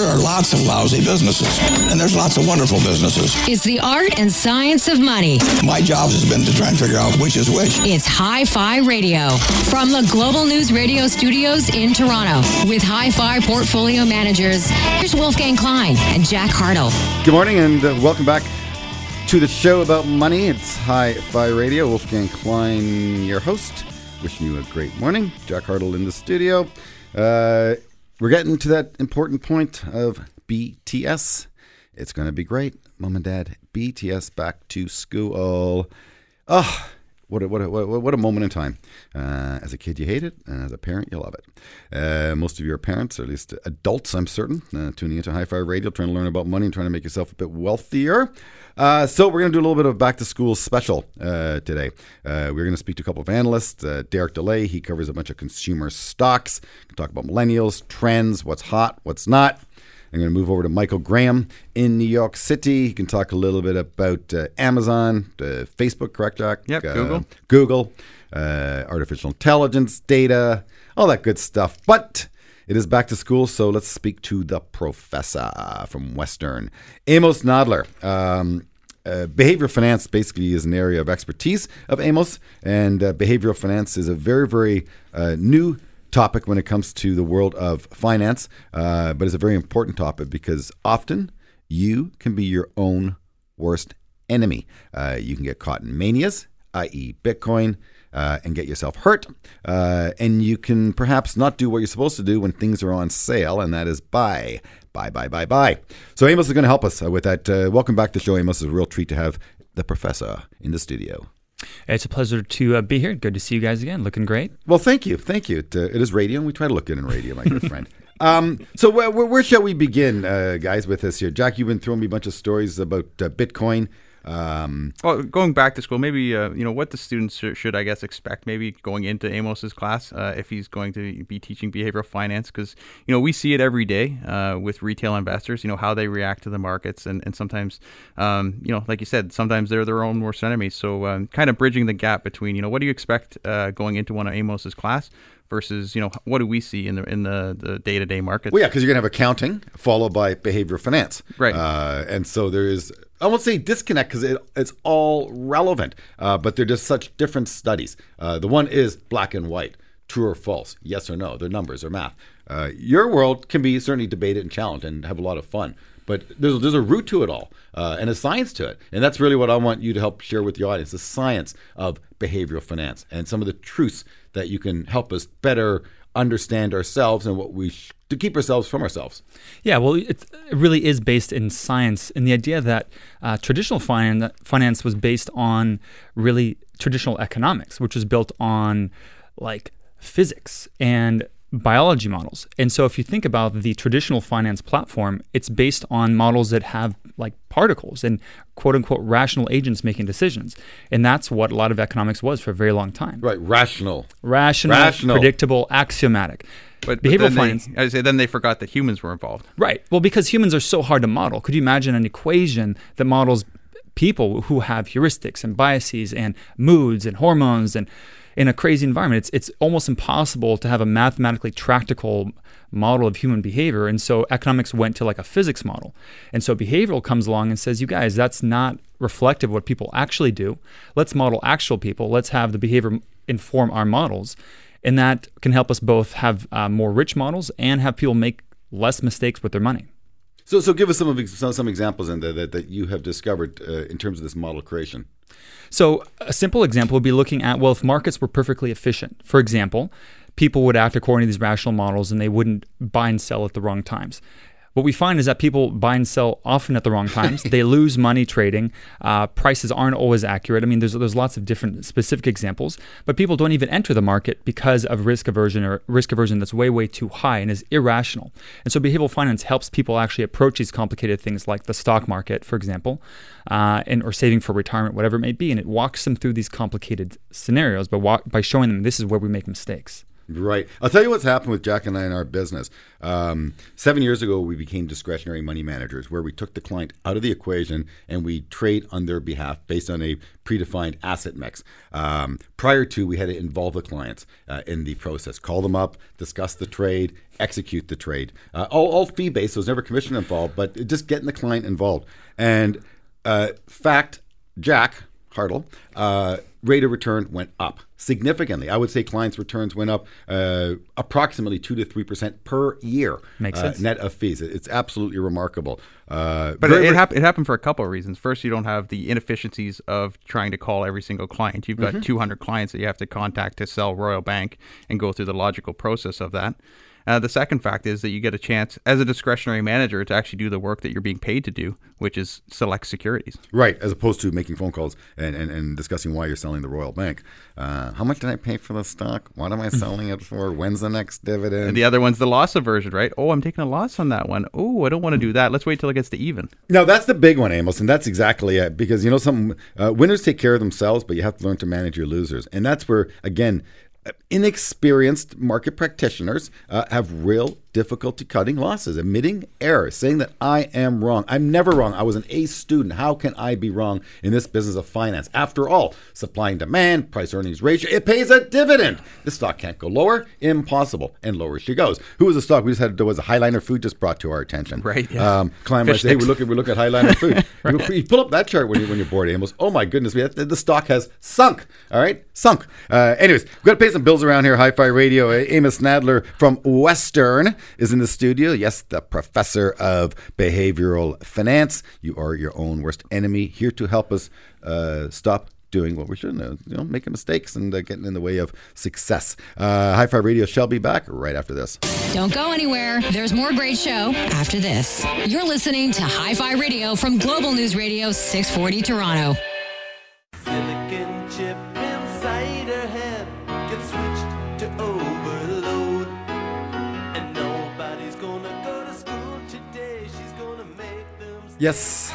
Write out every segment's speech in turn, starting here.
there are lots of lousy businesses, and there's lots of wonderful businesses. It's the art and science of money. My job has been to try and figure out which is which. It's Hi Fi Radio from the Global News Radio studios in Toronto with Hi Fi portfolio managers. Here's Wolfgang Klein and Jack Hartle. Good morning and uh, welcome back to the show about money. It's Hi Fi Radio. Wolfgang Klein, your host. Wishing you a great morning. Jack Hartle in the studio. Uh, we're getting to that important point of BTS. It's going to be great. Mom and dad, BTS back to school. Oh, what a, what a, what a moment in time. Uh, as a kid, you hate it, and as a parent, you love it. Uh, most of you are parents, or at least adults, I'm certain, uh, tuning into Hi Fi Radio, trying to learn about money and trying to make yourself a bit wealthier. Uh, so we're going to do a little bit of back to school special uh, today. Uh, we're going to speak to a couple of analysts. Uh, Derek Dley, he covers a bunch of consumer stocks. We talk about millennials, trends, what's hot, what's not. I'm going to move over to Michael Graham in New York City. He can talk a little bit about uh, Amazon, uh, Facebook, correct, Jack? Yep, Google. Google, artificial intelligence, data, all that good stuff. But it is back to school, so let's speak to the professor from Western, Amos Nadler. Um, uh, behavioral finance basically is an area of expertise of Amos, and uh, behavioral finance is a very, very uh, new topic when it comes to the world of finance, uh, but it's a very important topic because often you can be your own worst enemy. Uh, you can get caught in manias, i.e., Bitcoin. Uh, and get yourself hurt. Uh, and you can perhaps not do what you're supposed to do when things are on sale, and that is buy, buy, buy, buy, buy. So Amos is going to help us uh, with that. Uh, welcome back to the show, Amos. It's a real treat to have the professor in the studio. It's a pleasure to uh, be here. Good to see you guys again. Looking great. Well, thank you. Thank you. It, uh, it is radio, and we try to look good in radio, my good friend. Um, so where, where, shall we begin, uh, guys, with this here? Jack, you've been throwing me a bunch of stories about uh, Bitcoin. Um, well, going back to school, maybe uh, you know what the students should, should, I guess, expect. Maybe going into Amos's class uh, if he's going to be teaching behavioral finance, because you know we see it every day uh, with retail investors. You know how they react to the markets, and and sometimes, um, you know, like you said, sometimes they're their own worst enemies. So um, kind of bridging the gap between you know what do you expect uh, going into one of Amos's class versus you know what do we see in the in the the day to day market? Well, yeah, because you're gonna have accounting followed by behavioral finance, right? Uh, and so there is I won't say disconnect because it, it's all relevant, uh, but they're just such different studies. Uh, the one is black and white, true or false, yes or no. They're numbers or math. Uh, your world can be certainly debated and challenged and have a lot of fun, but there's, there's a root to it all uh, and a science to it. And that's really what I want you to help share with the audience the science of behavioral finance and some of the truths that you can help us better understand ourselves and what we to keep ourselves from ourselves. Yeah, well, it really is based in science, and the idea that uh, traditional finance finance was based on really traditional economics, which was built on like physics and biology models. And so if you think about the traditional finance platform, it's based on models that have like particles and quote unquote rational agents making decisions. And that's what a lot of economics was for a very long time. Right, rational. Rational, rational. predictable, axiomatic. But, behavioral finance. They, I say then they forgot that humans were involved. Right. Well, because humans are so hard to model. Could you imagine an equation that models people who have heuristics and biases and moods and hormones and in a crazy environment. It's it's almost impossible to have a mathematically tractable model of human behavior. And so economics went to like a physics model. And so behavioral comes along and says, you guys, that's not reflective of what people actually do. Let's model actual people. Let's have the behavior inform our models. And that can help us both have uh, more rich models and have people make less mistakes with their money. So, so give us some of some, some examples in there that, that you have discovered uh, in terms of this model creation. So, a simple example would be looking at well, if markets were perfectly efficient, for example, people would act according to these rational models and they wouldn't buy and sell at the wrong times what we find is that people buy and sell often at the wrong times. they lose money trading. Uh, prices aren't always accurate. I mean, there's there's lots of different specific examples, but people don't even enter the market because of risk aversion or risk aversion that's way way too high and is irrational. And so behavioral finance helps people actually approach these complicated things like the stock market, for example, uh, and or saving for retirement, whatever it may be, and it walks them through these complicated scenarios by by showing them this is where we make mistakes. Right. I'll tell you what's happened with Jack and I in our business. Um, seven years ago, we became discretionary money managers, where we took the client out of the equation and we trade on their behalf based on a predefined asset mix. Um, prior to, we had to involve the clients uh, in the process, call them up, discuss the trade, execute the trade. Uh, all, all fee based, so there's never commission involved, but just getting the client involved. And uh, fact, Jack Hartle, uh, rate of return went up significantly. I would say clients' returns went up uh, approximately two to three percent per year. Makes uh, sense. Net of fees. It's absolutely remarkable. Uh, But very- it, it, hap- it happened for a couple of reasons. First, you don't have the inefficiencies of trying to call every single client. You've got 200 clients that you have to contact to sell Royal Bank and go through the logical process of that. Uh, the second fact is that you get a chance as a discretionary manager to actually do the work that you're being paid to do, which is select securities. Right, as opposed to making phone calls and, and, and discussing why you're selling the Royal Bank. Uh, how much did I pay for the stock? What am I selling it for? When's the next dividend? And the other one's the loss aversion, right? Oh, I'm taking a loss on that one. Oh, I don't want to do that. Let's wait till it gets to even. No, that's the big one, Amos, and that's exactly it. Because you know, some uh, winners take care of themselves, but you have to learn to manage your losers, and that's where again. Inexperienced market practitioners uh, have real difficulty cutting losses, admitting error, saying that I am wrong. I'm never wrong. I was an A student. How can I be wrong in this business of finance? After all, supply and demand, price earnings ratio, it pays a dividend. This stock can't go lower. Impossible. And lower she goes. Who was the stock we just had? There was a Highliner Food just brought to our attention. Right, yeah. Um, Fish say, hey, we look at we look at Highliner Food. you, you pull up that chart when you when you're bored, Amos. Oh my goodness, we the, the stock has sunk. All right, sunk. Uh, anyways, we've got to pay some bills around here. Hi-Fi Radio. Uh, Amos Nadler from Western is in the studio. Yes, the professor of behavioral finance. You are your own worst enemy. Here to help us uh, stop doing what we shouldn't, you know, making mistakes and uh, getting in the way of success. Uh, Hi-Fi Radio shall be back right after this. Don't go anywhere. There's more great show after this. You're listening to Hi Fi Radio from Global News Radio 640 Toronto. Silicon Yes,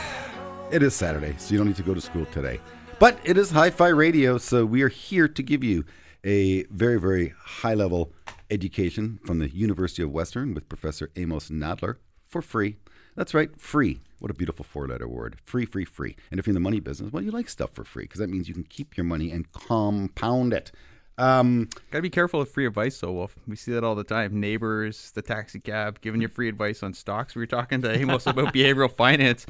it is Saturday, so you don't need to go to school today. But it is Hi Fi Radio, so we are here to give you a very, very high level education from the University of Western with Professor Amos Nadler for free. That's right, free. What a beautiful four letter word. Free, free, free. And if you're in the money business, well, you like stuff for free because that means you can keep your money and compound it. Um, Got to be careful of free advice, though, Wolf. We see that all the time. Neighbors, the taxi cab, giving you free advice on stocks. We were talking to Amos about behavioral finance.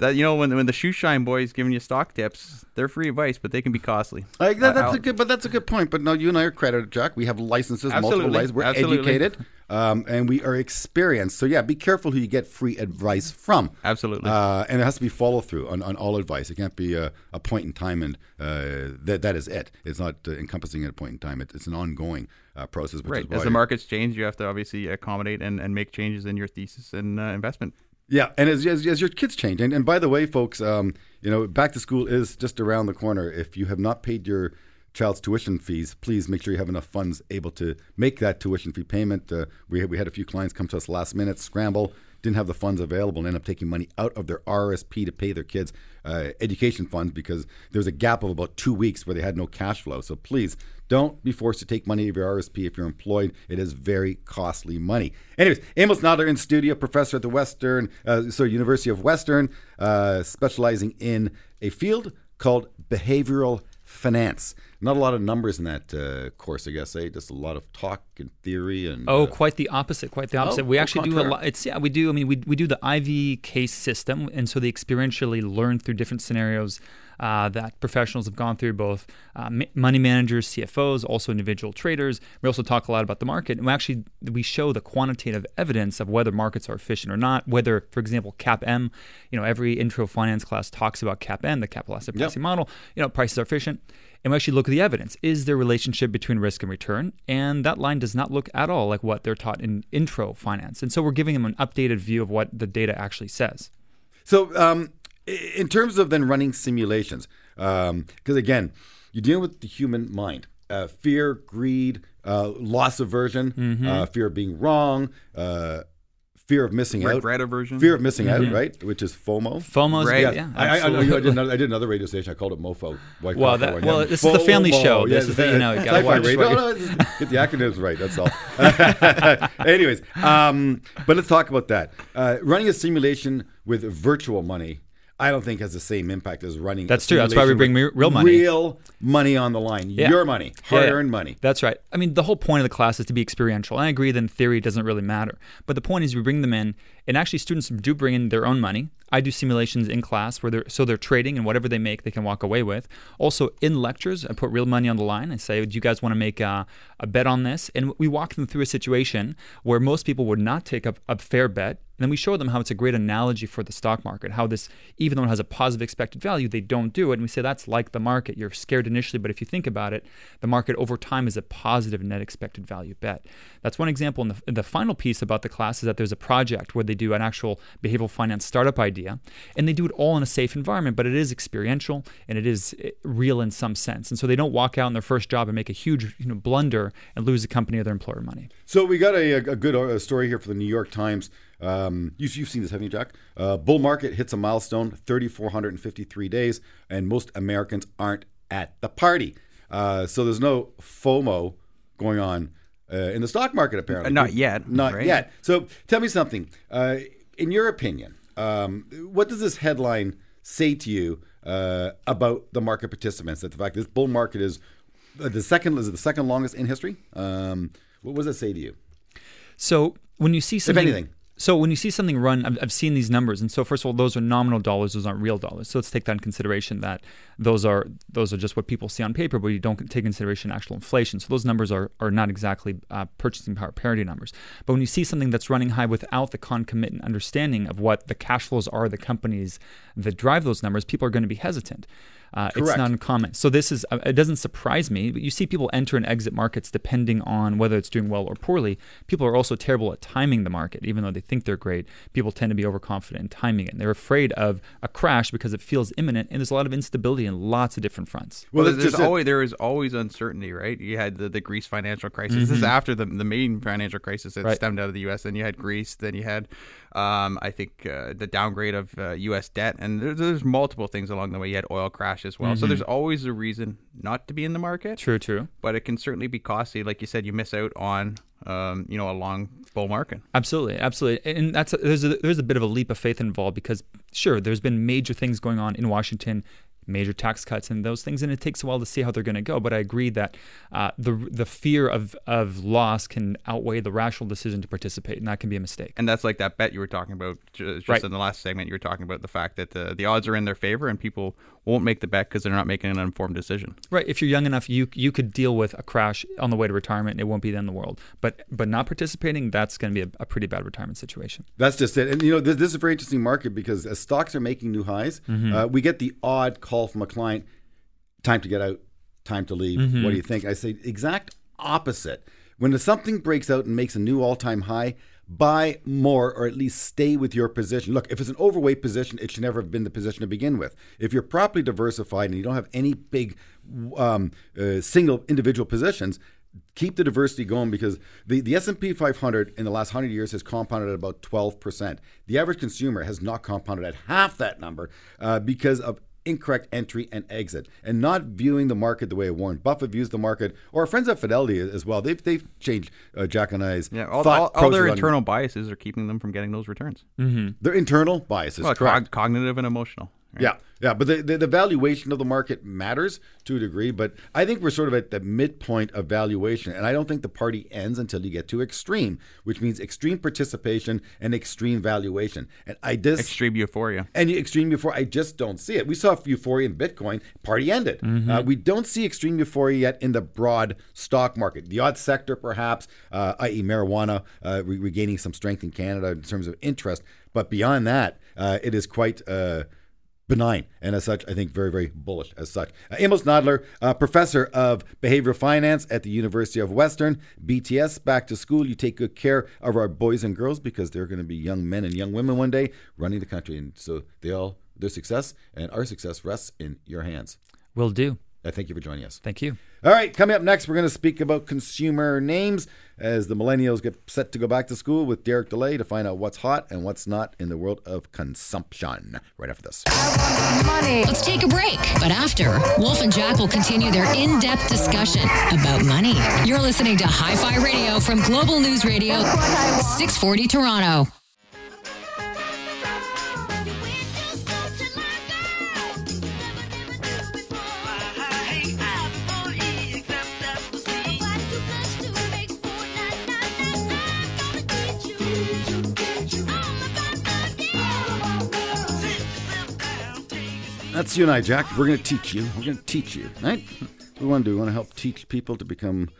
That you know, when when the shoe shine boys giving you stock tips, they're free advice, but they can be costly. Like that, Uh, that's how- a good, but that's a good point. But no, you and I are credited, Jack. We have licenses, multiple Absolutely. licenses. We're Absolutely. educated, um, and we are experienced. So yeah, be careful who you get free advice from. Absolutely. uh, and it has to be follow through on, on all advice. It can't be a, a point in time, and uh, that that is it. It's not uh, encompassing at a point in time. It, it's an ongoing uh, process. Which right. Is As the markets change, you have to obviously accommodate and, and make changes in your thesis and uh, investment. Yeah, and as, as, as your kids change, and, and by the way, folks, um, you know, back to school is just around the corner. If you have not paid your child's tuition fees, please make sure you have enough funds able to make that tuition fee payment. Uh, we we had a few clients come to us last minute, scramble, didn't have the funds available, and end up taking money out of their RSP to pay their kids' uh, education funds because there was a gap of about two weeks where they had no cash flow. So please don't be forced to take money of your RSP if you're employed. It is very costly money. Anyways, Amos Nadler in studio, professor at the Western, uh, sorry, University of Western, uh, specializing in a field called behavioral finance. Not a lot of numbers in that uh, course, I guess. Eh? Just a lot of talk and theory and. Oh, uh, quite the opposite. Quite the opposite. Oh, we actually do a lot. It's yeah, we do. I mean, we we do the Ivey case system, and so they experientially learn through different scenarios uh, that professionals have gone through, both uh, money managers, CFOs, also individual traders. We also talk a lot about the market, and we actually we show the quantitative evidence of whether markets are efficient or not. Whether, for example, CAPM, you know, every intro finance class talks about CAPM, the capital asset Yep. pricing model. You know, prices are efficient. And we actually look at the evidence. Is there a relationship between risk and return? And that line does not look at all like what they're taught in intro finance. And so we're giving them an updated view of what the data actually says. So, um, in terms of then running simulations, because again, you're dealing with the human mind. Uh, fear, greed, uh, loss aversion, uh, fear of being wrong, uh, fear of missing out. Regret aversion. Fear of missing out, right? Which is FOMO. FOMO's Right. great, yeah. I, I, I. I, did another, I did another radio station. I called it MoFo. White Well, that- well, yeah. this is the family FOMO, show. This is the- you know, you gotta watch radio. No, no, get the acronyms right. That's all. Anyways, um, but let's talk about that. Uh, running a simulation with virtual money. I don't think has the same impact as running. That's true. That's why we bring real money. Real money on the line. Yeah. Your money. Yeah, yeah. Hard-earned money. That's right. I mean, the whole point of the class is to be experiential. I agree that in theory doesn't really matter. But the point is we bring them in, and actually students do bring in their own money. I do simulations in class where they're so they're trading and whatever they make they can walk away with. Also in lectures, I put real money on the line. I say, do you guys want to make a, a bet on this? And we walk them through a situation where most people would not take a fair bet. And then we show them how it's a great analogy for the stock market, how this, even though it has a positive expected value, they don't do it. And we say that's like the market. You're scared initially, but if you think about it, the market over time is a positive net expected value bet. That's one example. And the, the final piece about the class is that there's a project where they do an actual behavioral finance startup idea, and they do it all in a safe environment, but it is experiential and it is eh, real in some sense. And so they don't walk out in their first job and make a huge you know, blunder and lose the company or their employer money. So we got a, a good uh, story here for the New York Times. Um, you've, you've seen this, haven't you, Jack? Uh, bull market hits a milestone, 3,453 days, and most Americans aren't at the party. Uh, so there's no FOMO going on uh, in the stock market, apparently. Not yet, Not right? yet. So tell me something. Uh, in your opinion, um, what does this headline say to you uh, about the market participants? That the fact this bull market is uh, the second is it the second longest in history? Um, what does that say to you? So when you see something, if anything. So when you see something run, I've, I've seen these numbers, and so first of all, those are nominal dollars; those aren't real dollars. So let's take that in consideration. That those are those are just what people see on paper, but you don't take consideration actual inflation. So those numbers are are not exactly uh, purchasing power parity numbers. But when you see something that's running high without the concomitant understanding of what the cash flows are, the companies that drive those numbers, people are going to be hesitant. Uh, it's not uncommon. So this is uh, it doesn't surprise me, but you see people enter and exit markets depending on whether it's doing well or poorly. People are also terrible at timing the market, even though they think they're great. People tend to be overconfident in timing it. And they're afraid of a crash because it feels imminent, and there's a lot of instability in lots of different fronts. Well, Well, that's there's just it. always there is always uncertainty, right? You had the, the Greece financial crisis. This is after the the main financial crisis that Right. stemmed out of the U.S. Then you had Greece. Then you had, um, I think, uh, the downgrade of uh, U.S. debt, and there's, there's multiple things along the way. You had oil crash as well. So there's always a reason not to be in the market. True, true. But it can certainly be costly. Like you said, you miss out on, um, you know, a long bull market. Absolutely, absolutely, and that's a, there's a, there's a bit of a leap of faith involved because sure, there's been major things going on in Washington, major tax cuts and those things, and it takes a while to see how they're going to go. But I agree that uh, the the fear of of loss can outweigh the rational decision to participate, and that can be a mistake. And that's like that bet you were talking about ju- just Right. in the last segment. You were talking about the fact that the, the odds are in their favor, and people won't make the bet because they're not making an informed decision. Right. If you're young enough, you you could deal with a crash on the way to retirement, and it won't be the end of the world. But but not participating, that's going to be a, a pretty bad retirement situation. That's just it. And you know, this, this is a very interesting market because as stocks are making new highs, uh, we get the odd call from a client: time to get out, time to leave. What do you think? I say exact opposite. When something breaks out and makes a new all-time high, buy more or at least stay with your position. Look, if it's an overweight position, it should never have been the position to begin with. If you're properly diversified and you don't have any big um, uh, single individual positions, keep the diversity going because the, the S&P 500 in the last 100 years has compounded at about 12%. The average consumer has not compounded at half that number uh, because of incorrect entry and exit and not viewing the market the way Warren Buffett views the market or our friends at Fidelity as well. They've, they've changed uh, Jack and I's Yeah, all, thought all, all their process on- internal biases are keeping them from getting those returns. their internal biases. Well, correct. cog- cognitive and emotional. Right? Yeah, yeah, but the, the the valuation of the market matters to a degree. But I think we're sort of at the midpoint of valuation, and I don't think the party ends until you get to extreme, which means extreme participation and extreme valuation. And I just Extreme euphoria. and extreme euphoria, I just don't see it. We saw euphoria in Bitcoin, party ended. Uh, we don't see extreme euphoria yet in the broad stock market. The odd sector, perhaps, uh, i.e., marijuana, uh, re- regaining some strength in Canada in terms of interest. But beyond that, uh, it is quite. Benign, and as such, I think very, very bullish as such. Uh, Amos Nadler, uh, professor of behavioral finance at the University of Western, BTS, back to school. You take good care of our boys and girls because they're going to be young men and young women one day running the country, and so they all their success and our success rests in your hands. Will do. Uh, thank you for joining us. Thank you. All right, coming up next, we're going to speak about consumer names as the millennials get set to go back to school with Derek Dley to find out what's hot and what's not in the world of consumption. Right after this. Money. Let's take a break. But after, Wolf and Jack will continue their in depth discussion about money. You're listening to Hi Fi Radio from Global News Radio, 640 Toronto. That's you and I, Jack. We're going to teach you. We're going to teach you, right? We want to do. We want to help teach people to become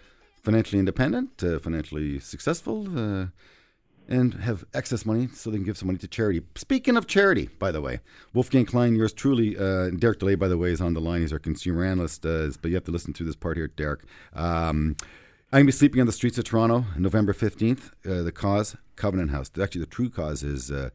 financially independent, uh, financially successful, uh, and have excess money so they can give some money to charity. Speaking of charity, by the way, Wolfgang Klein, yours truly, uh, Derek Dley, by the way, is on the line. He's our consumer analyst, uh, but you have to listen to this part here, Derek. Um, I'm going to be sleeping on the streets of Toronto November 15th. Uh, the cause, Covenant House. Actually, the true cause is uh,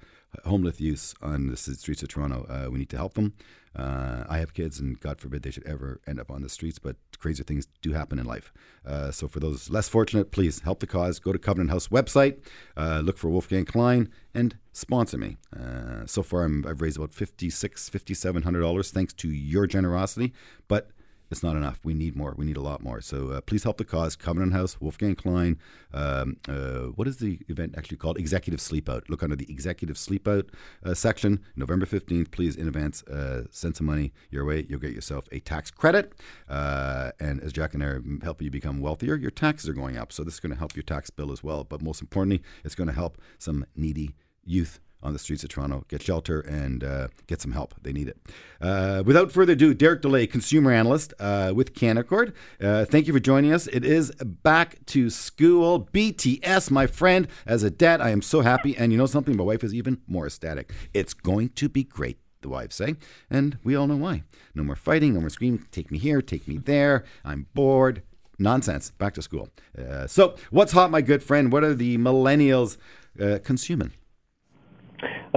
homeless youth on the streets of Toronto. Uh, we need to help them. Uh, I have kids, and God forbid they should ever end up on the streets, but crazy things do happen in life. Uh, so, for those less fortunate, please help the cause. Go to Covenant House website, uh, look for Wolfgang Klein, and sponsor me. Uh, so far, I'm, I've raised about $5,600, $5,700 thanks to your generosity, but it's not enough. We need more. We need a lot more. So uh, please help the cause. Covenant House, Wolfgang Klein. Um, uh, what is the event actually called? Executive Sleepout. Look under the Executive Sleepout uh, section. November 15th, please, in advance, uh, send some money your way. You'll get yourself a tax credit. Uh, and as Jack and I are helping you become wealthier, your taxes are going up. So this is going to help your tax bill as well. But most importantly, it's going to help some needy youth on the streets of Toronto, get shelter and uh, get some help. They need it. Uh, without further ado, Derek Dley, consumer analyst uh, with Canaccord. Uh, thank you for joining us. It is back to school. BTS, my friend. As a dad, I am so happy. And you know something? My wife is even more ecstatic. It's going to be great. The wives say, and we all know why. No more fighting, no more screaming. Take me here, take me there. I'm bored. Nonsense. Back to school. Uh, so, what's hot, my good friend? What are the millennials uh, consuming?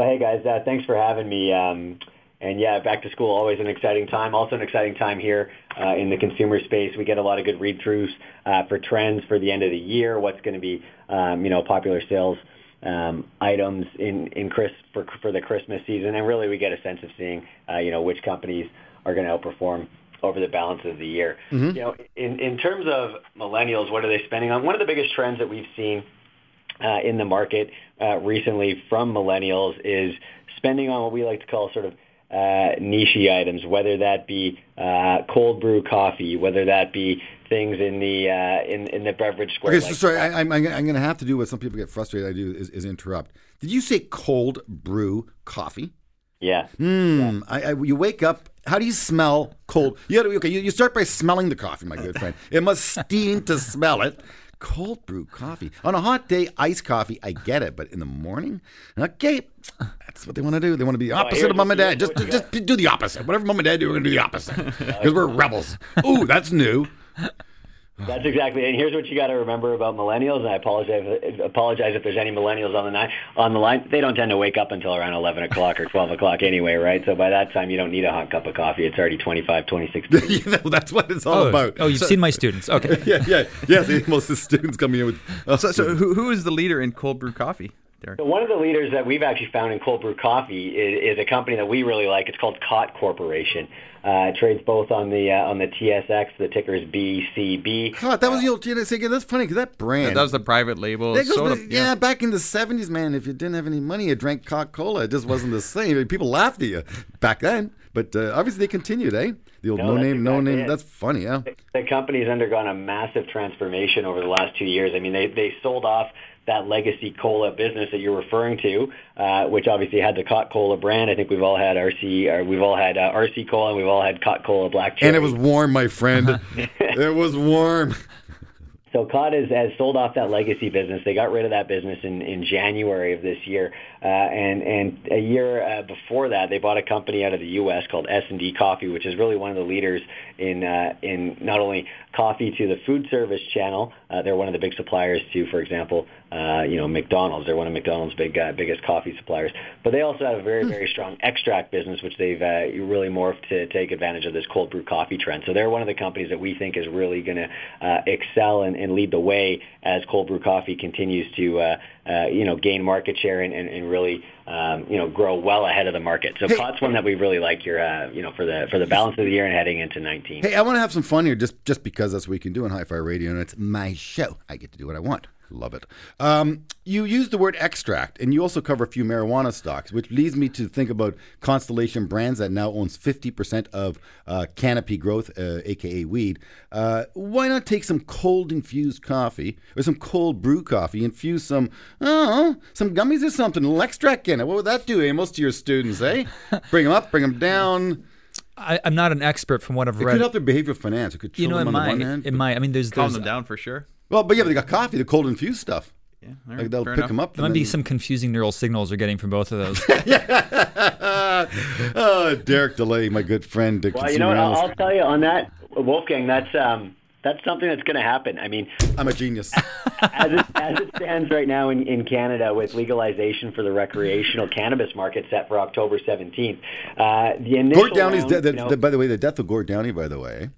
Hey guys, uh, thanks for having me. Um, and yeah, back to school, always an exciting time. Also an exciting time here uh, in the consumer space. We get a lot of good read-throughs uh, for trends for the end of the year. What's going to be, um, you know, popular sales um, items in in Chris for for the Christmas season, and really we get a sense of seeing, uh, you know, which companies are going to outperform over the balance of the year. You know, in in terms of millennials, what are they spending on? One of the biggest trends that we've seen uh, in the market uh, recently from millennials is spending on what we like to call sort of uh, niche items, whether that be uh, cold brew coffee, whether that be things in the uh, in in the beverage square. Okay, so like- sorry, I, I'm, I'm going to have to do what some people get frustrated. I do is, is interrupt. Did you say cold brew coffee? yeah. Hmm. I, I, you wake up. How do you smell cold? You gotta, okay. You, you start by smelling the coffee, my good friend. It must steam to smell it. Cold brew coffee on a hot day, iced coffee. I get it, but in the morning, okay, that's what they want to do. They want to be opposite here's of mom and dad. Just, what just do the opposite. Whatever mom and dad do, we're gonna do the opposite because we're rebels. Ooh, that's new. That's exactly. And here's what you got to remember about millennials. And I apologize. Apologize if there's any millennials on the line. On the line, they don't tend to wake up until around 11 o'clock or 12 o'clock anyway, right? So by that time, you don't need a hot cup of coffee. It's already 25, 26. degrees. Yeah, that's what it's all Oh, about. oh, you've seen my students. Okay. yeah, yeah, yeah. See, most of the students coming in with. Oh, So, so who, who is the leader in cold brew coffee, Derek? So one of the leaders that we've actually found in cold brew coffee is, is a company that we really like. It's called Cott Corporation. Uh, it trades both on the uh, on the TSX. The ticker is BCB. God, that was the old TNS again. That's funny because that brand. That was the private label goes soda. back- yeah. back in the seventies, man. If you didn't have any money, you drank Coca Cola. It just wasn't the same. People laughed at you back then, but uh, obviously they continued, eh? The old No, no, that's name, no name. it. That's funny, yeah. The company's undergone a massive transformation over the last two years. I mean, they they sold off that legacy cola business that you're referring to, uh, which obviously had the Cott Cola brand. I think we've all had RC, we've all had uh, RC Cola, and we've all had Cott Cola Black Cherry. And it was warm, my friend. it was warm. So Cott has, has sold off that legacy business. They got rid of that business in, in January of this year, uh, and and a year uh, before that, they bought a company out of the U.S. called S and D Coffee, which is really one of the leaders in uh, in not only coffee to the food service channel. Uh, they're one of the big suppliers to, for example, uh, you know McDonald's. They're one of McDonald's big uh, biggest coffee suppliers. But they also have a very very strong extract business, which they've uh, really morphed to take advantage of this cold brew coffee trend. So they're one of the companies that we think is really going to uh, excel and, and lead the way as cold brew coffee continues to uh, uh, you know gain market share and, and, and really um, you know grow well ahead of the market. So Cott's one that we really like here uh, you know for the for the balance of the year and heading into 19. Hey, I want to have some fun here just just because that's what we can do on Hi-Fi Radio, and it's my show. I get to do what I want. Love it. Um, you use the word extract, and you also cover a few marijuana stocks, which leads me to think about Constellation Brands that now owns 50% of uh, Canopy Growth, uh, aka weed. Uh, why not take some cold infused coffee or some cold brew coffee, infuse some, oh, some gummies or something, a little extract in it? What would that do, Amos, to your students, eh? bring them up, bring them down. I, I'm not an expert from what I've It read. It could help their behavior finance. It could chill you know, them it on the one hand. It might. I mean, there's, Calm there's them down for sure. Well, but yeah, but they got coffee, the cold infused stuff. Yeah, all Like right, that'll pick enough. them up. there might and be some confusing neural signals they're getting from both of those. oh, Derek Dley, my good friend. Well, you know what? consumer I'll, I'll tell you on that, Wolfgang. That's um, that's something that's going to happen. I mean, I'm a genius. as it, as it stands right now in, in Canada with legalization for the recreational cannabis market set for October 17th, uh, the initial Gord Downie's round, dead. you know- by the way, the death of Gord Downey, by the way.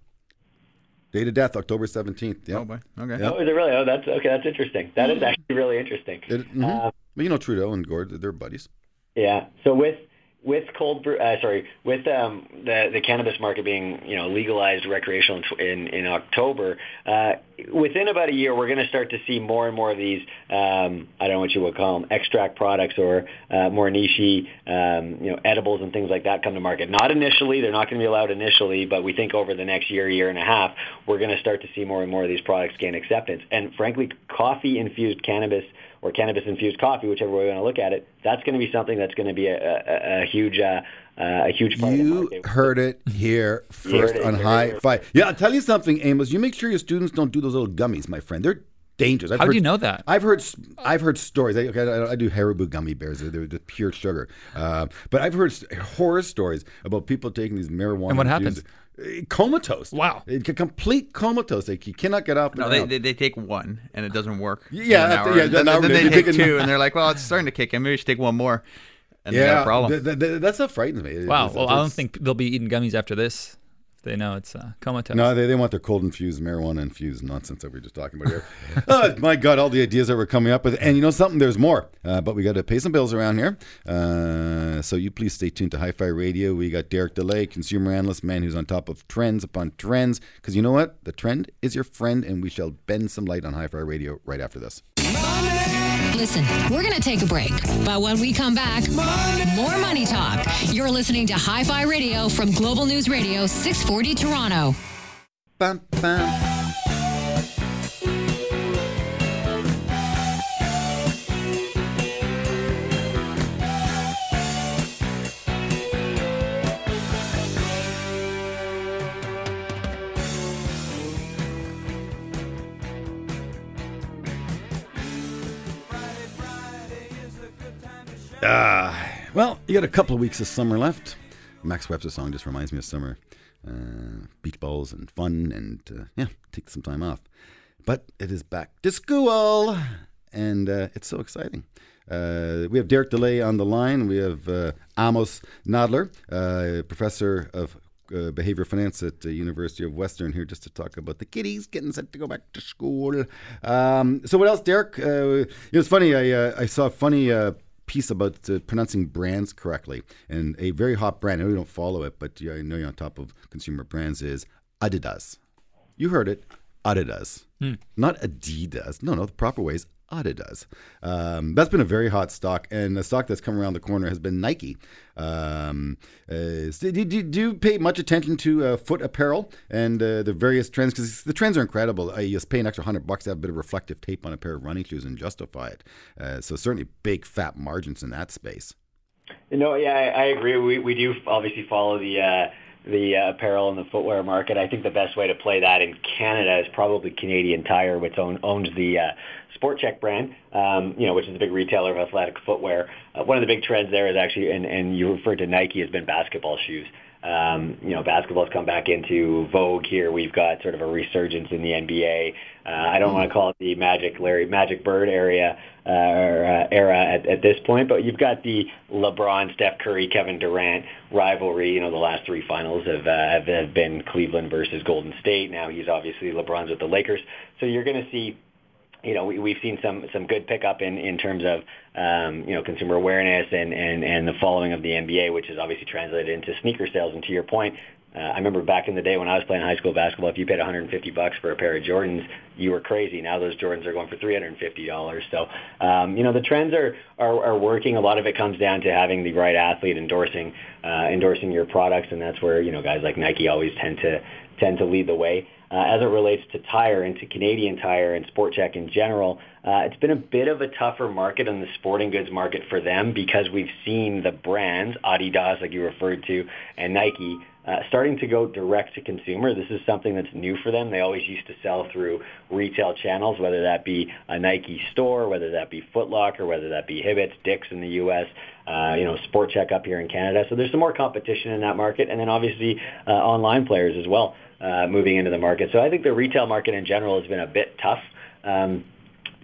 Date of death, October 17th. Yeah. Oh boy. Okay. Yeah. Oh, is it really? Oh, that's okay. That's interesting. That is actually really interesting. It- mhm. Uh, but you know Trudeau and Gord, they're buddies. Yeah. So with with cold brew, uh, sorry, with um, the the cannabis market being you know legalized recreational in in, October, uh, within about a year, we're going to start to see more and more of these. Um, I don't know what you would call them, extract products or uh, more nichey, um, you know, edibles and things like that come to market. Not initially, they're not going to be allowed initially, but we think over the next year, year and a half, we're going to start to see more and more of these products gain acceptance. And frankly, coffee infused cannabis or cannabis infused coffee, whichever way you want to look at it, that's going to be something that's going to be a, a, a huge uh, uh, a huge part of the You heard it here first it on here High first. Five. Yeah, I'll tell you something, Amos. You make sure your students don't do those little gummies, my friend. They're dangerous. I've How do you know that? I've heard I've heard stories. I, okay, I, I do Haribo gummy bears. They're, they're just pure sugar. Uh, but I've heard horror stories about people taking these marijuana. And what infused- uh, Comatose. Wow. Uh, complete comatose. Like you cannot get off. No, they, they, they take one and it doesn't work. Yeah, an after- hour. yeah, And an then, then they they take two and they're like, well, it's starting to kick in. Maybe we should take one more. And they got a problem. th- th- th- that's what frightens me. Wow. It's- Well, I don't think they'll be eating gummies after this. If they know it's uh, comatose. No, they, they want their cold infused marijuana infused nonsense that we were just talking about here. oh, my God, all the ideas that we're coming up with. And you know something? There's more. Uh, but we got to pay some bills around here. Uh, so you please stay tuned to Hi Fi Radio. We got Derek Dley, consumer analyst, man who's on top of trends upon trends. Because you know what? The trend is your friend, and we shall bend some light on Hi Fi Radio right after this. Listen, we're going to take a break. But when we come back, more money talk. You're listening to Hi Fi Radio from Global News Radio 640 Toronto. Bum, bum. Ah, well, you got a couple of weeks of summer left. Max Webster song just reminds me of summer. Uh, beach balls and fun, and uh, yeah, take some time off. But it is back to school, and uh, it's so exciting. Uh, we have Derek Dley on the line. We have uh, Amos Nadler, uh, professor of uh, behavior finance at the University of Western, here just to talk about the kiddies getting set to go back to school. Um, so, what else, Derek? Uh, it was funny. I uh, I saw a funny. Piece about uh, pronouncing brands correctly. And a very hot brand, I know you don't follow it, but I know you're on top of consumer brands, is Adidas. You heard it, Adidas. Not Adidas. No, no, the proper way is Adidas. Um, that's been a very hot stock, and the stock that's come around the corner has been Nike. Um, uh, do, do, do you pay much attention to uh, foot apparel and uh, the various trends? Because the trends are incredible. Uh, you just pay an extra hundred bucks to have a bit of reflective tape on a pair of running shoes and justify it. Uh, so certainly big fat margins in that space. You No, yeah, I, I agree. We we do obviously follow the uh, the uh, apparel and the footwear market. I think the best way to play that in Canada is probably Canadian Tire, which own, owns the uh, Sport Chek brand, um, you know, which is a big retailer of athletic footwear. Uh, one of the big trends there is actually, and, and you referred to Nike, has been basketball shoes. Um, you know, basketball's come back into vogue here. We've got sort of a resurgence in the NBA. Uh, I don't want to call it the Magic Larry Magic Bird area uh, era at, at this point, but you've got the LeBron, Steph Curry, Kevin Durant rivalry. You know, the last three finals have, uh, have, have been Cleveland versus Golden State. Now he's obviously LeBron's with the Lakers, so you're going to see you know, we, we've seen some some good pickup in in terms of um, you know consumer awareness and and and the following of the NBA, which is obviously translated into sneaker sales. And to your point, uh, I remember back in the day when I was playing high school basketball, if you paid 150 bucks for a pair of Jordans, you were crazy. Now those Jordans are going for 350 dollars. So um, you know the trends are, are are working. A lot of it comes down to having the right athlete endorsing uh, endorsing your products, and that's where you know guys like Nike always tend to tend to lead the way. Uh, as it relates to tire and to Canadian Tire and Sport Chek in general, uh, it's been a bit of a tougher market in the sporting goods market for them because we've seen the brands, Adidas, like you referred to, and Nike, uh, starting to go direct to consumer. This is something that's new for them. They always used to sell through retail channels, whether that be a Nike store, whether that be Foot Locker, whether that be Hibbett's, Dick's in the U.S., uh, you know, Sport Chek up here in Canada. So there's some more competition in that market, and then obviously uh, online players as well uh, moving into the market. So I think the retail market in general has been a bit tough um,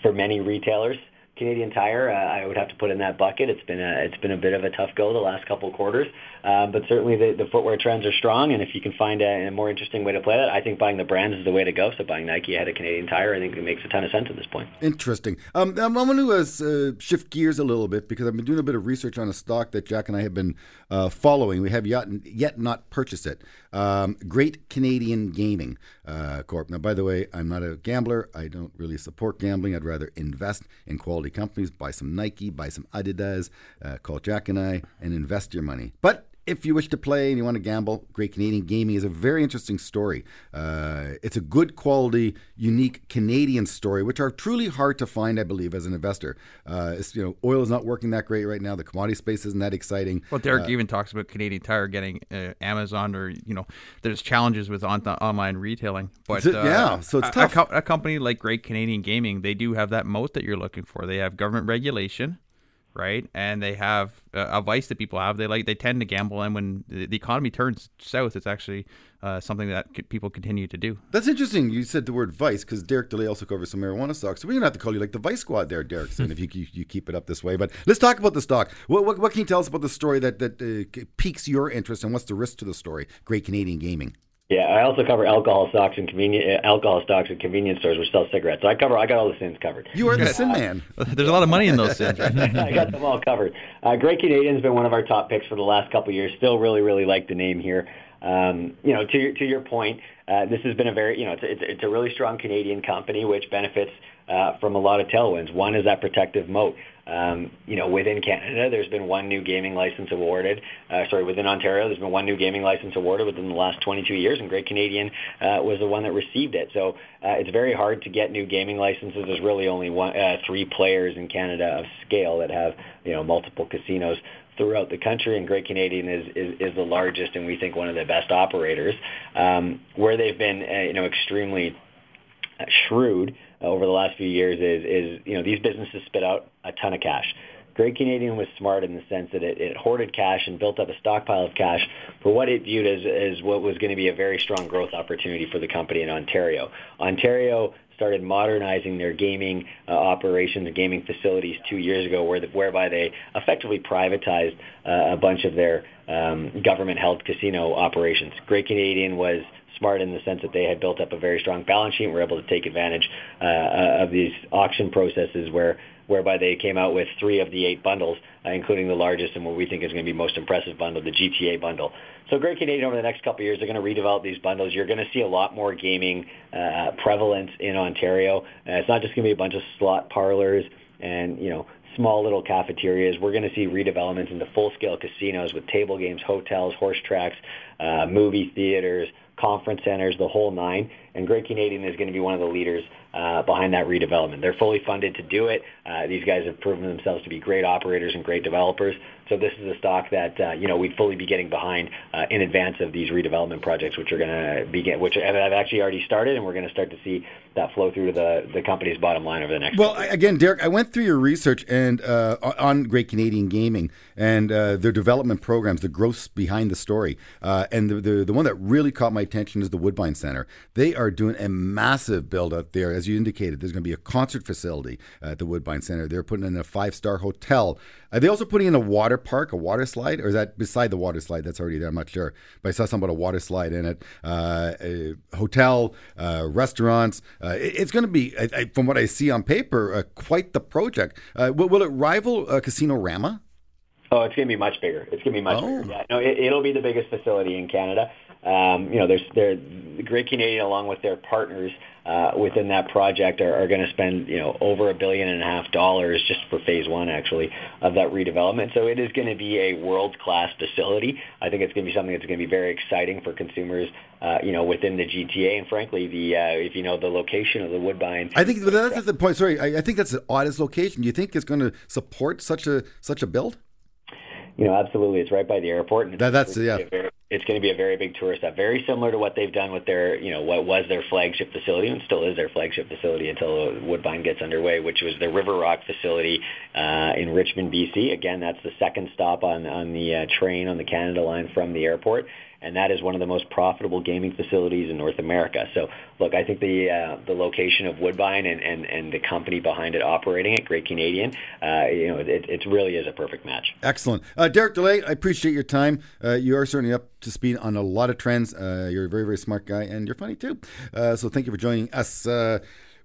for many retailers. Canadian Tire, uh, I would have to put in that bucket. It's been a it's been a bit of a tough go the last couple quarters, uh, but certainly the, the footwear trends are strong. And if you can find a, a more interesting way to play that, I think buying the brands is the way to go. So buying Nike ahead of Canadian Tire, I think it makes a ton of sense at this point. Interesting. Um, I'm going to uh, shift gears a little bit because I've been doing a bit of research on a stock that Jack and I have been uh, following. We have yet, yet not purchased it. Um, Great Canadian Gaming uh, Corp. Now, by the way, I'm not a gambler. I don't really support gambling. I'd rather invest in quality companies, buy some Nike, buy some Adidas, uh, call Jack and I, and invest your money. But if you wish to play and you want to gamble, Great Canadian Gaming is a very interesting story. Uh, it's a good quality, unique Canadian story, which are truly hard to find, I believe, as an investor. Uh, you know, oil is not working that great right now. The commodity space isn't that exciting. Well, Derek even talks about Canadian Tire getting uh, Amazon, or you know, there's challenges with on- online retailing. But yeah, so it's a, tough. A, co- a company like Great Canadian Gaming, they do have that moat that you're looking for. They have government regulation, right? And they have uh, a vice that people have. They like they tend to gamble, and when the, economy turns south, it's actually uh, something that people continue to do. That's interesting. You said the word vice because Derek Dley also covers some marijuana stocks. So we're gonna have to call you like the Vice Squad there, Derek, soon if you, you you keep it up this way. But let's talk about the stock. What what, what can you tell us about the story that that uh, piques your interest and what's the risk to the story? Great Canadian Gaming. Yeah, I also cover alcohol stocks and convenient uh, alcohol stocks at convenience stores which sell cigarettes. So I cover I got all the sins covered. You are the Sin Man. There's a lot of money in those sins. Right? I got them all covered. Uh, Great Canadian's been one of our top picks for the last couple of years. Still really, really like the name here. Um, you know, to your, to your point, uh, this has been a very, you know, it's, it's, it's a really strong Canadian company which benefits uh, from a lot of tailwinds. One is that protective moat. Um, you know, within Canada, there's been one new gaming license awarded. Uh, sorry, within Ontario, there's been one new gaming license awarded within the last 22 years, and Great Canadian uh, was the one that received it. So uh, it's very hard to get new gaming licenses. There's really only one, uh, three players in Canada of scale that have, you know, multiple casinos throughout the country, and Great Canadian is, is, is the largest and we think one of the best operators. Um, where they've been, uh, you know, extremely uh, shrewd over the last few years is, is, you know, these businesses spit out a ton of cash. Great Canadian was smart in the sense that it, it hoarded cash and built up a stockpile of cash for what it viewed as, as what was going to be a very strong growth opportunity for the company in Ontario. Ontario started modernizing their gaming uh, operations, gaming facilities two years ago, where the, whereby they effectively privatized uh, a bunch of their um, government-held casino operations. Great Canadian was smart in the sense that they had built up a very strong balance sheet and were able to take advantage uh, uh, of these auction processes where whereby they came out with three of the eight bundles, uh, including the largest and what we think is going to be most impressive bundle, the GTA bundle. So Great Canadian over the next couple of years, they're going to redevelop these bundles. You're going to see a lot more gaming uh, prevalence in Ontario. Uh, it's not just going to be a bunch of slot parlors and, you know, small little cafeterias. We're going to see redevelopments into full-scale casinos with table games, hotels, horse tracks, uh, movie theaters, conference centers, the whole nine. And Great Canadian is going to be one of the leaders uh, behind that redevelopment. They're fully funded to do it. Uh, these guys have proven themselves to be great operators and great developers. So this is a stock that uh, you know we'd fully be getting behind uh, in advance of these redevelopment projects, which are going to begin, which have actually already started, and we're going to start to see that flow through to the the company's bottom line over the next. Well, I- again, Derek, I went through your research and uh, on Great Canadian Gaming and uh, their development programs, the growth behind the story, uh, and the, the the one that really caught my attention is the Woodbine Center. They are doing a massive build out there, as you indicated. There's going to be a concert facility at the Woodbine Center. They're putting in a five star hotel. Are they also putting in a water park, a water slide, or is that beside the water slide? That's already there. I'm not sure, but I saw something about a water slide in it. Uh, a hotel, uh, restaurants. Uh, it's going to be, I, I, from what I see on paper, uh, quite the project. Uh, will, will it rival uh, Casino Rama? Oh, it's going to be much bigger. It's going to be much Oh. bigger. Yeah, no, it, it'll be the biggest facility in Canada. Um, you know, there's there the Great Canadian, along with their partners uh, within that project, are, are going to spend you know over a billion and a half dollars just for phase one, actually, of that redevelopment. So it is going to be a world class facility. I think it's going to be something that's going to be very exciting for consumers. Uh, you know, within the GTA, and frankly, the uh, if you know the location of the Woodbine, I think that's the point. Sorry, I, I think that's the oddest location. Do you think it's going to support such a such a build? You know, absolutely. It's right by the airport. And it's That- that's- yeah. very- It's going to be a very big tourist stop, very similar to what they've done with their, you know, what was their flagship facility and still is their flagship facility until Woodbine gets underway, which was the River Rock facility uh, in Richmond, BC. Again, that's the second stop on on the uh, train on the Canada line from the airport. And that is one of the most profitable gaming facilities in North America. So, look, I think the uh, the location of Woodbine and, and, and the company behind it operating it, Great Canadian, uh, you know, it, it really is a perfect match. Excellent. Uh, Derek Dley, I appreciate your time. Uh, you are certainly up to speed on a lot of trends. Uh, you're a very, very smart guy, and you're funny too. Uh, so thank you for joining us.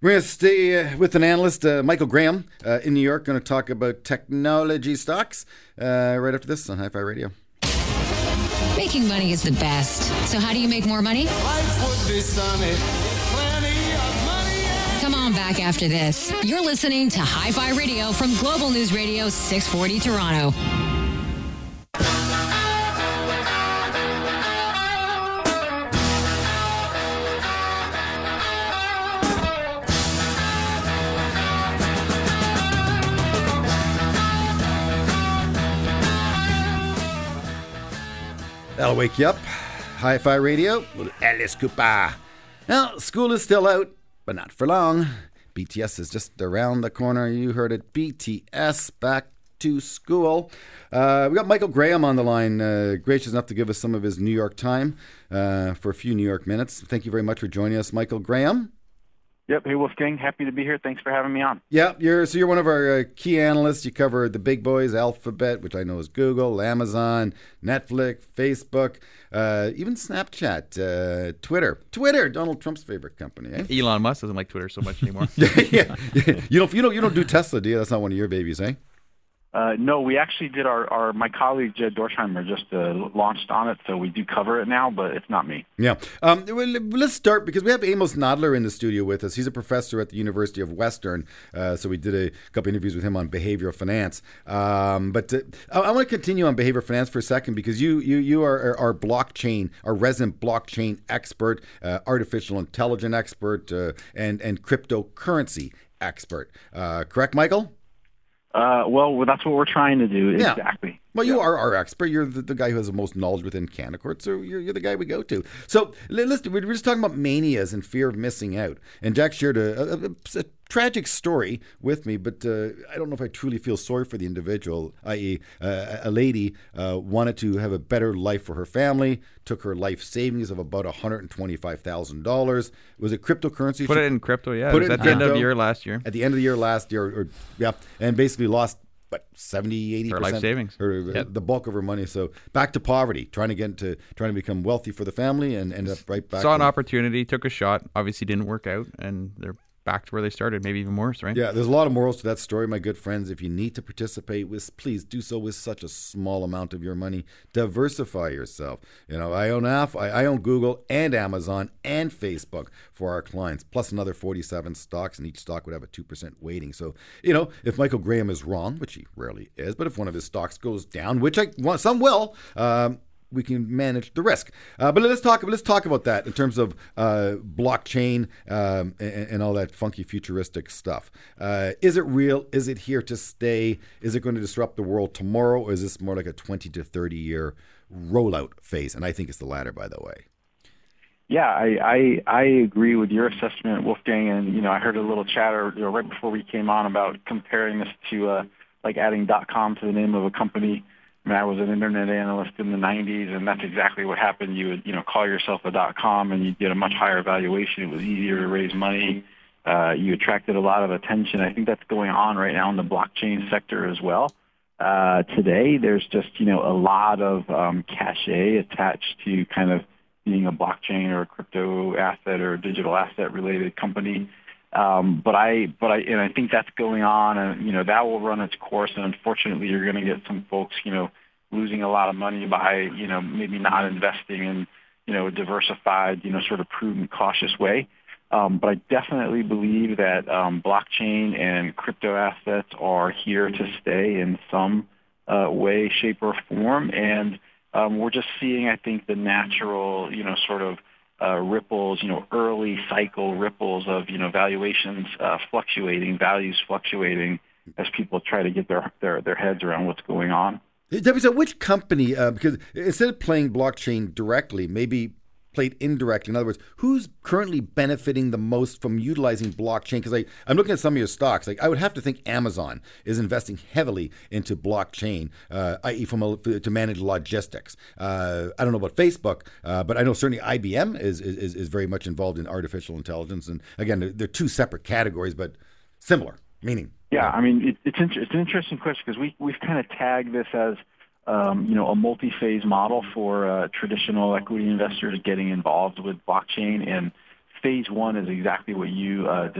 We're going to stay with an analyst, uh, Michael Graham, uh, in New York, going to talk about technology stocks uh, right after this on Hi Fi Radio. Making money is the best. So, how do you make more money? Come on back after this. You're listening to Hi Fi Radio from Global News Radio 640 Toronto. That'll wake you up. Hi Fi Radio with Alice Cooper. Now, school is still out, but not for long. BTS is just around the corner. You heard it. BTS back to school. Uh, we got Michael Graham on the line, uh, gracious enough to give us some of his New York time uh, for a few New York minutes. Thank you very much for joining us, Michael Graham. Yep. Hey, Wolfgang. Happy to be here. Thanks for having me on. Yeah, you're so you're one of our uh, key analysts. You cover the big boys, Alphabet, which I know is Google, Amazon, Netflix, Facebook, uh, even Snapchat, uh, Twitter. Twitter, Donald Trump's favorite company. Eh? Elon Musk doesn't like Twitter so much anymore. yeah, you don't you don't you don't do Tesla, do you? That's not one of your babies, eh? Uh, no, we actually did our, our my colleague Jed Dorsheimer just uh, launched on it, so we do cover it now, but it's not me. Yeah. Um, let's start because we have Amos Nadler in the studio with us. He's a professor at the University of Western. Uh, so we did a couple interviews with him on behavioral finance. Um, but uh, I, I want to continue on behavioral finance for a second because you you you are our blockchain, our resident blockchain expert, uh, artificial intelligence expert, uh, and and cryptocurrency expert. Correct, Michael? Uh, well, that's what we're trying to do. Yeah. Exactly. Well, you are our expert. You're the, the guy who has the most knowledge within Canaccord, so you're, you're the guy we go to. So, listen, we're just talking about manias and fear of missing out. And Jack shared a, a, a- a tragic story with me, but uh, I don't know if I truly feel sorry for the individual, i.e., uh, a lady uh, wanted to have a better life for her family, took her life savings of about $125,000. Was it cryptocurrency? Put She- it in crypto, yeah. Put it it at the end of the year last year. at the end of the year last year, or, yeah, and basically lost what 70, 80 Her life savings. her, Yep. Uh, the bulk of her money. So back to poverty, trying to get to trying to become wealthy for the family, and end up right back. Saw an opportunity, took a shot. Obviously, didn't work out, and they're back to where they started, maybe even worse, right? Yeah, there's a lot of morals to that story, my good friends. If you need to participate with, please do so with such a small amount of your money. Diversify yourself. You know, I own App, I, I own Google and Amazon and Facebook for our clients, plus another 47 stocks, and each stock would have a 2% weighting. So, you know, if Michael Graham is wrong, which he rarely is, but if one of his stocks goes down, which I want, some will, um, we can manage the risk. Uh, but let's talk. Let's talk about that in terms of uh, blockchain um, and, and all that funky futuristic stuff. Uh, is it real? Is it here to stay? Is it going to disrupt the world tomorrow, or is this more like a twenty to thirty year rollout phase? And I think it's the latter, by the way. Yeah, I, I I agree with your assessment, Wolfgang. And you know, I heard a little chatter you know, right before we came on about comparing this to uh, like adding .com to the name of a company. I mean, I was an internet analyst in the 90s, and that's exactly what happened. You would you know call yourself a dot .com, and you'd get a much higher valuation. It was easier to raise money. Uh, you attracted a lot of attention. I think that's going on right now in the blockchain sector as well. Uh, today, there's just you know a lot of um, cachet attached to kind of being a blockchain or a crypto asset or digital asset related company. Um, but I, but I, and I think that's going on, and you know that will run its course. And unfortunately, you're going to get some folks, you know, losing a lot of money by, you know, maybe not investing in, you know, a diversified, you know, sort of prudent, cautious way. Um, but I definitely believe that um, blockchain and crypto assets are here to stay in some uh, way, shape, or form, and um, we're just seeing, I think, the natural, you know, sort of uh, ripples, you know, early cycle ripples of, you know, valuations uh, fluctuating, values fluctuating as people try to get their, their, their heads around what's going on. So which company, uh, because instead of playing blockchain directly, maybe played indirectly. In other words, who's currently benefiting the most from utilizing blockchain? Because I'm looking at some of your stocks. Like I would have to think Amazon is investing heavily into blockchain, uh, i.e., from a, to manage logistics. Uh, I don't know about Facebook, uh, but I know certainly IBM is, is is very much involved in artificial intelligence. And again, they're, they're two separate categories, but similar meaning. Yeah, I mean, it, it's it's an interesting question because we we've kind of tagged this as um, you know, a multi-phase model for uh, traditional equity investors getting involved with blockchain. And phase one is exactly what you uh,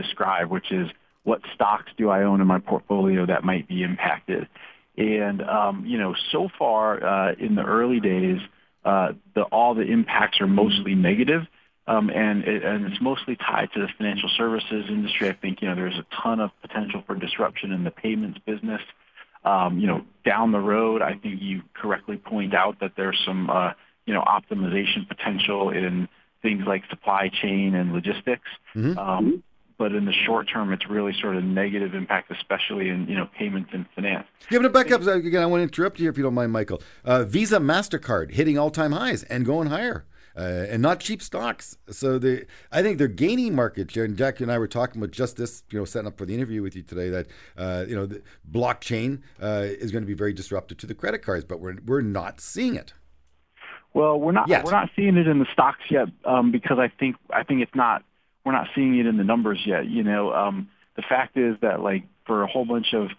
which is what stocks do I own in my portfolio that might be impacted. And um, you know, so far uh, in the early days, uh, the, all the impacts are mostly negative, um, and, it, and it's mostly tied to the financial services industry. I think you know there's a ton of potential for disruption in the payments business. Um, you know, down the road, I think you correctly point out that there's some, uh, you know, optimization potential in things like supply chain and logistics. Mm-hmm. Um, but in the short term, it's really sort of negative impact, especially in you know payments and finance. Yeah, but back up again. I want to interrupt you if you don't mind, Michael. Uh, Visa, Mastercard hitting all-time highs and going higher. Uh, and not cheap stocks. So they, I think they're gaining market share. And Jack and I were talking about just this, you know, setting up for the interview with you today. That uh, you know, the blockchain uh, is going to be very disruptive to the credit cards, but we're we're not seeing it. Well, we're not Yet. we're not seeing it in the stocks yet um, because I think I think it's not we're not seeing it in the numbers yet. You know, um, the fact is that like for a whole bunch of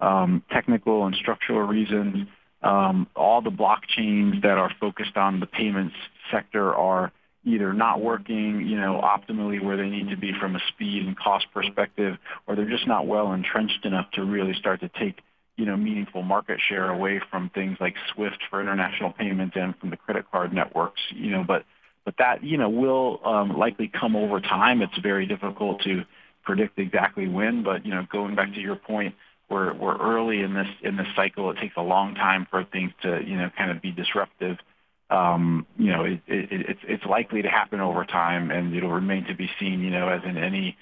um, technical and structural reasons, um, all the blockchains that are focused on the payments sector are either not working, you know, optimally where they need to be from a speed and cost perspective, or they're just not well entrenched enough to really start to take, you know, meaningful market share away from things like SWIFT for international payments and from the credit card networks, you know, but but that, you know, will um, likely come over time. It's very difficult to predict exactly when, but you know, going back to your point, we're we're early in this in this cycle. It takes a long time for things to, you know, kind of be disruptive um, you know, it, it, it's it's likely to happen over time, and it'll remain to be seen. You know, as in any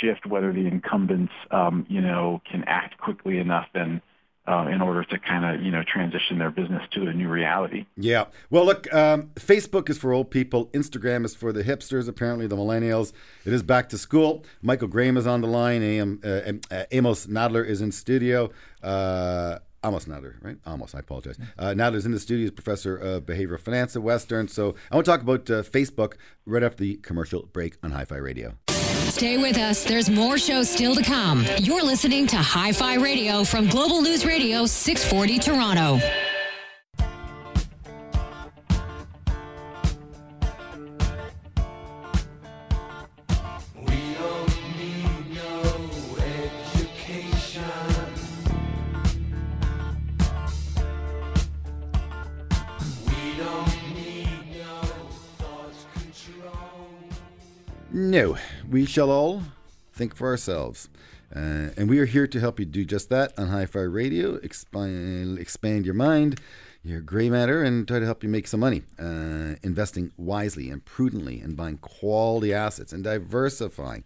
shift, whether the incumbents, um, you know, can act quickly enough and uh, in order to kind of you know transition their business to a new reality. Yeah. Well, look, um, Facebook is for old people. Instagram is for the hipsters, apparently the millennials. It is back to school. Michael Graham is on the line. Am, uh, uh, Amos Nadler is in studio. Uh, Amos Nadler, right? Amos, I apologize. Uh, Nadler's in the studio, is professor of behavioral finance at Western. So I want to talk about uh, Facebook right after the commercial break on Hi Fi Radio. Stay with us. There's more shows still to come. You're listening to Hi Fi Radio from Global News Radio 640 Toronto. No, we shall all think for ourselves. Uh, and we are here to help you do just that on Hi Fi Radio. Expand, expand your mind, your gray matter and try to help you make some money, uh, investing wisely and prudently, and buying quality assets and diversifying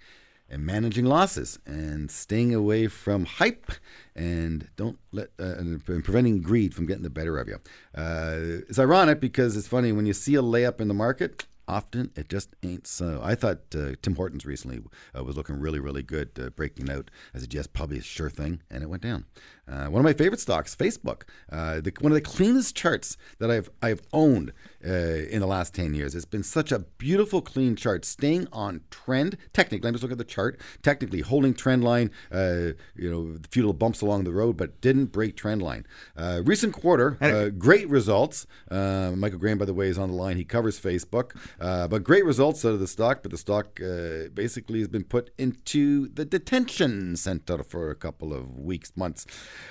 and managing losses and staying away from hype and don't let uh, and preventing greed from getting the better of you. Uh, it's ironic because it's funny when you see a layup in the market. Often it just ain't so. I thought uh, Tim Hortons recently uh, was looking really, really good, uh, breaking out. I said, yes, probably a sure thing, and it went down. Uh, one of my favorite stocks, Facebook, uh, the, one of the cleanest charts that I've I've owned uh, in the last ten years. It's been such a beautiful, clean chart, staying on trend. Technically, I'm just looking at the chart. Technically, holding trend line. you know, a few little bumps along the road, but didn't break trend line. recent quarter, great results. Michael Graham, by the way, is on the line. He covers Facebook. Uh, but great results out of the stock, but the stock uh, basically has been put into the detention center for a couple of weeks, months.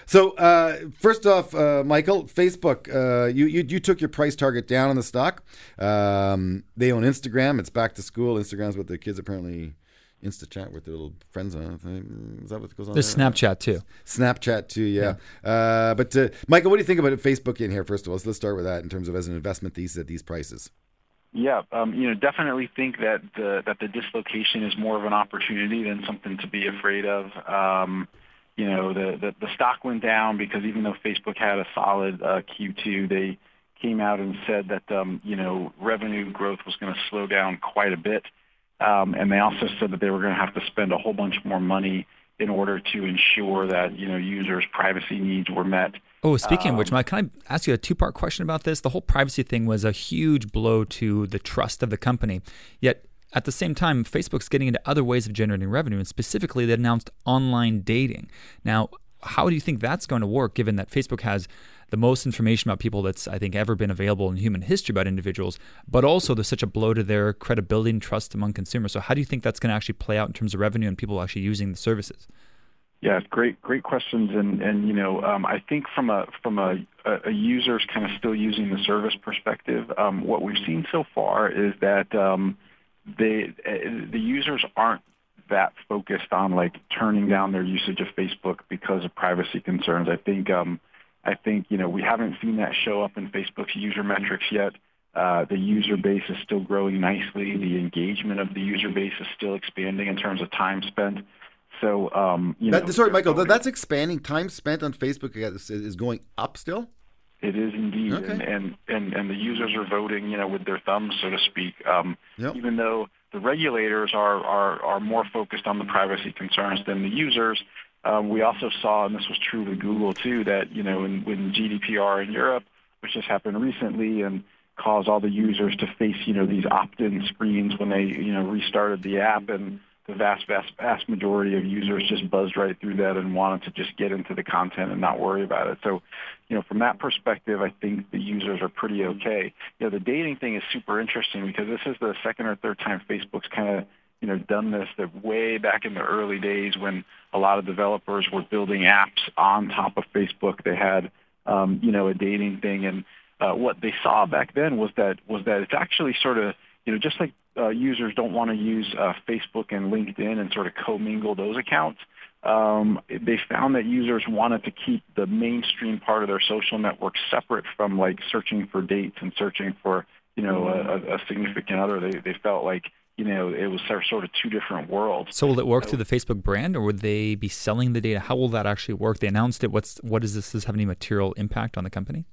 So uh, first off, uh, Michael, Facebook, uh, you, you you took your price target down on the stock. Um, they own Instagram. It's back to school. Instagram's what the kids apparently. Insta chat with their little friends on. Is that what goes on? There's there? Snapchat too. Snapchat too, yeah. Uh, but uh, Michael, what do you think about Facebook in here? First of all, so let's start with that in terms of as an investment thesis at these prices. Yeah, um, you know, definitely think that the that the dislocation is more of an opportunity than something to be afraid of. Um, you know, the, the the stock went down because even though Facebook had a solid uh, Q2, they came out and said that um, you know revenue growth was going to slow down quite a bit, um, and they also said that they were going to have to spend a whole bunch more money in order to ensure that you know users' privacy needs were met. Oh, speaking um, of which, Mike, can I ask you a two-part question about this? The whole privacy thing was a huge blow to the trust of the company. Yet at the same time, Facebook's getting into other ways of generating revenue, and specifically, they announced online dating. Now, how do you think that's going to work, given that Facebook has the most information about people that's I think ever been available in human history about individuals, but also there's such a blow to their credibility and trust among consumers. So how do you think that's going to actually play out in terms of revenue and people actually using the services? Yeah, great, great questions, and and you know, um, I think from a from a, a user's kind of still using the service perspective, um, what we've seen so far is that um, uh, the users aren't that focused on like turning down their usage of Facebook because of privacy concerns. I think um, I think you know we haven't seen that show up in Facebook's user metrics yet. Uh, the user base is still growing nicely. The engagement of the user base is still expanding in terms of time spent. So, um, you that, know, sorry, Michael, that's expanding. Time spent on Facebook is going up still. It is indeed, okay. and, and and and the users are voting, you know, with their thumbs, so to speak. Um, yep. Even though the regulators are, are are more focused on the privacy concerns than the users, um, we also saw, and this was true with Google too, that you know, in, when GDPR in Europe, which just happened recently, and caused all the users to face, you know, these opt-in screens when they, you know, restarted the app and the vast, vast, vast majority of users just buzzed right through that and wanted to just get into the content and not worry about it. So, you know, from that perspective, I think the users are pretty okay. You know, the dating thing is super interesting because this is the second or third time Facebook's kind of, you know, done this. That way back in the early days when a lot of developers were building apps on top of Facebook, they had, um, you know, a dating thing, and uh, what they saw back then was that was that it's actually sort of you know, just like uh, users don't want to use uh, Facebook and LinkedIn and sort of commingle those accounts, um, they found that users wanted to keep the mainstream part of their social network separate from like searching for dates and searching for, you know, a, a significant other. They, they felt like, you know, it was sort of two different worlds. So will it work so, through the Facebook brand, or would they be selling the data? How will that actually work? They announced it. What's what this, does this have any material impact on the company?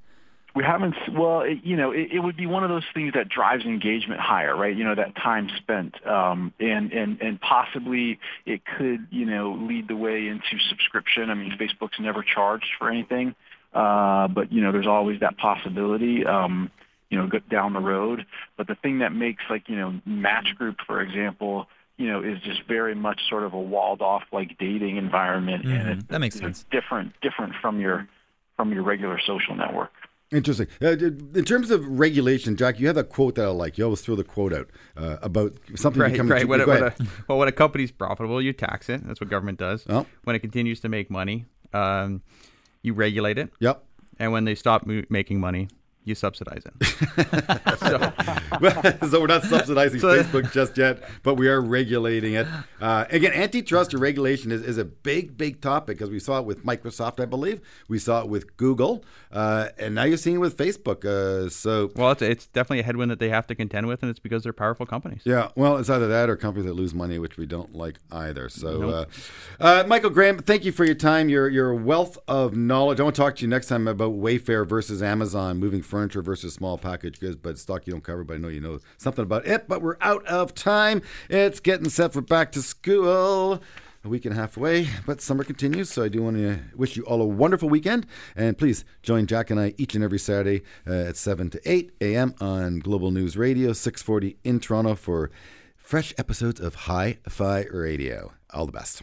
We haven't well it, you know it, it would be one of those things that drives engagement higher right you know that time spent um and and and possibly it could you know lead the way into subscription i mean facebook's never charged for anything uh but you know there's always that possibility um you know down the road but the thing that makes like you know match group for example you know, is just very much sort of a walled off like dating environment, mm-hmm. and it, that makes sense. Different, different from your from your regular social network. Interesting. Uh, in terms of regulation, Jack, you have that quote that I like. You always throw the quote out uh, about something right, becoming. Right. Too, when, when a, well, when a company's profitable, you tax it. That's what government does. Oh. When it continues to make money, um, you regulate it. Yep. And when they stop mo- making money, you subsidize it. so we're not subsidizing So- Facebook just yet, but we are regulating it. Uh, again, antitrust or regulation is, is a big, big topic because we saw it with Microsoft, I believe. We saw it with Google, uh, and now you're seeing it with Facebook. Uh, so well, it's, it's definitely a headwind that they have to contend with, and it's because they're powerful companies. Yeah, well, it's either that or companies that lose money, which we don't like either. So, Nope. uh, uh, Michael Graham, thank you for your time. Your your wealth of knowledge. I want to talk to you next time about Wayfair versus Amazon, moving furniture versus small package goods, but stock you don't cover. But I know you know something about it. But we're out of time. It's getting set for back to school. A week and a half away, but summer continues. So I do want to wish you all a wonderful weekend. And please join Jack and I each and every Saturday uh, at 7 to 8 a.m. on Global News Radio, 640 in Toronto for fresh episodes of Hi Fi Radio. All the best.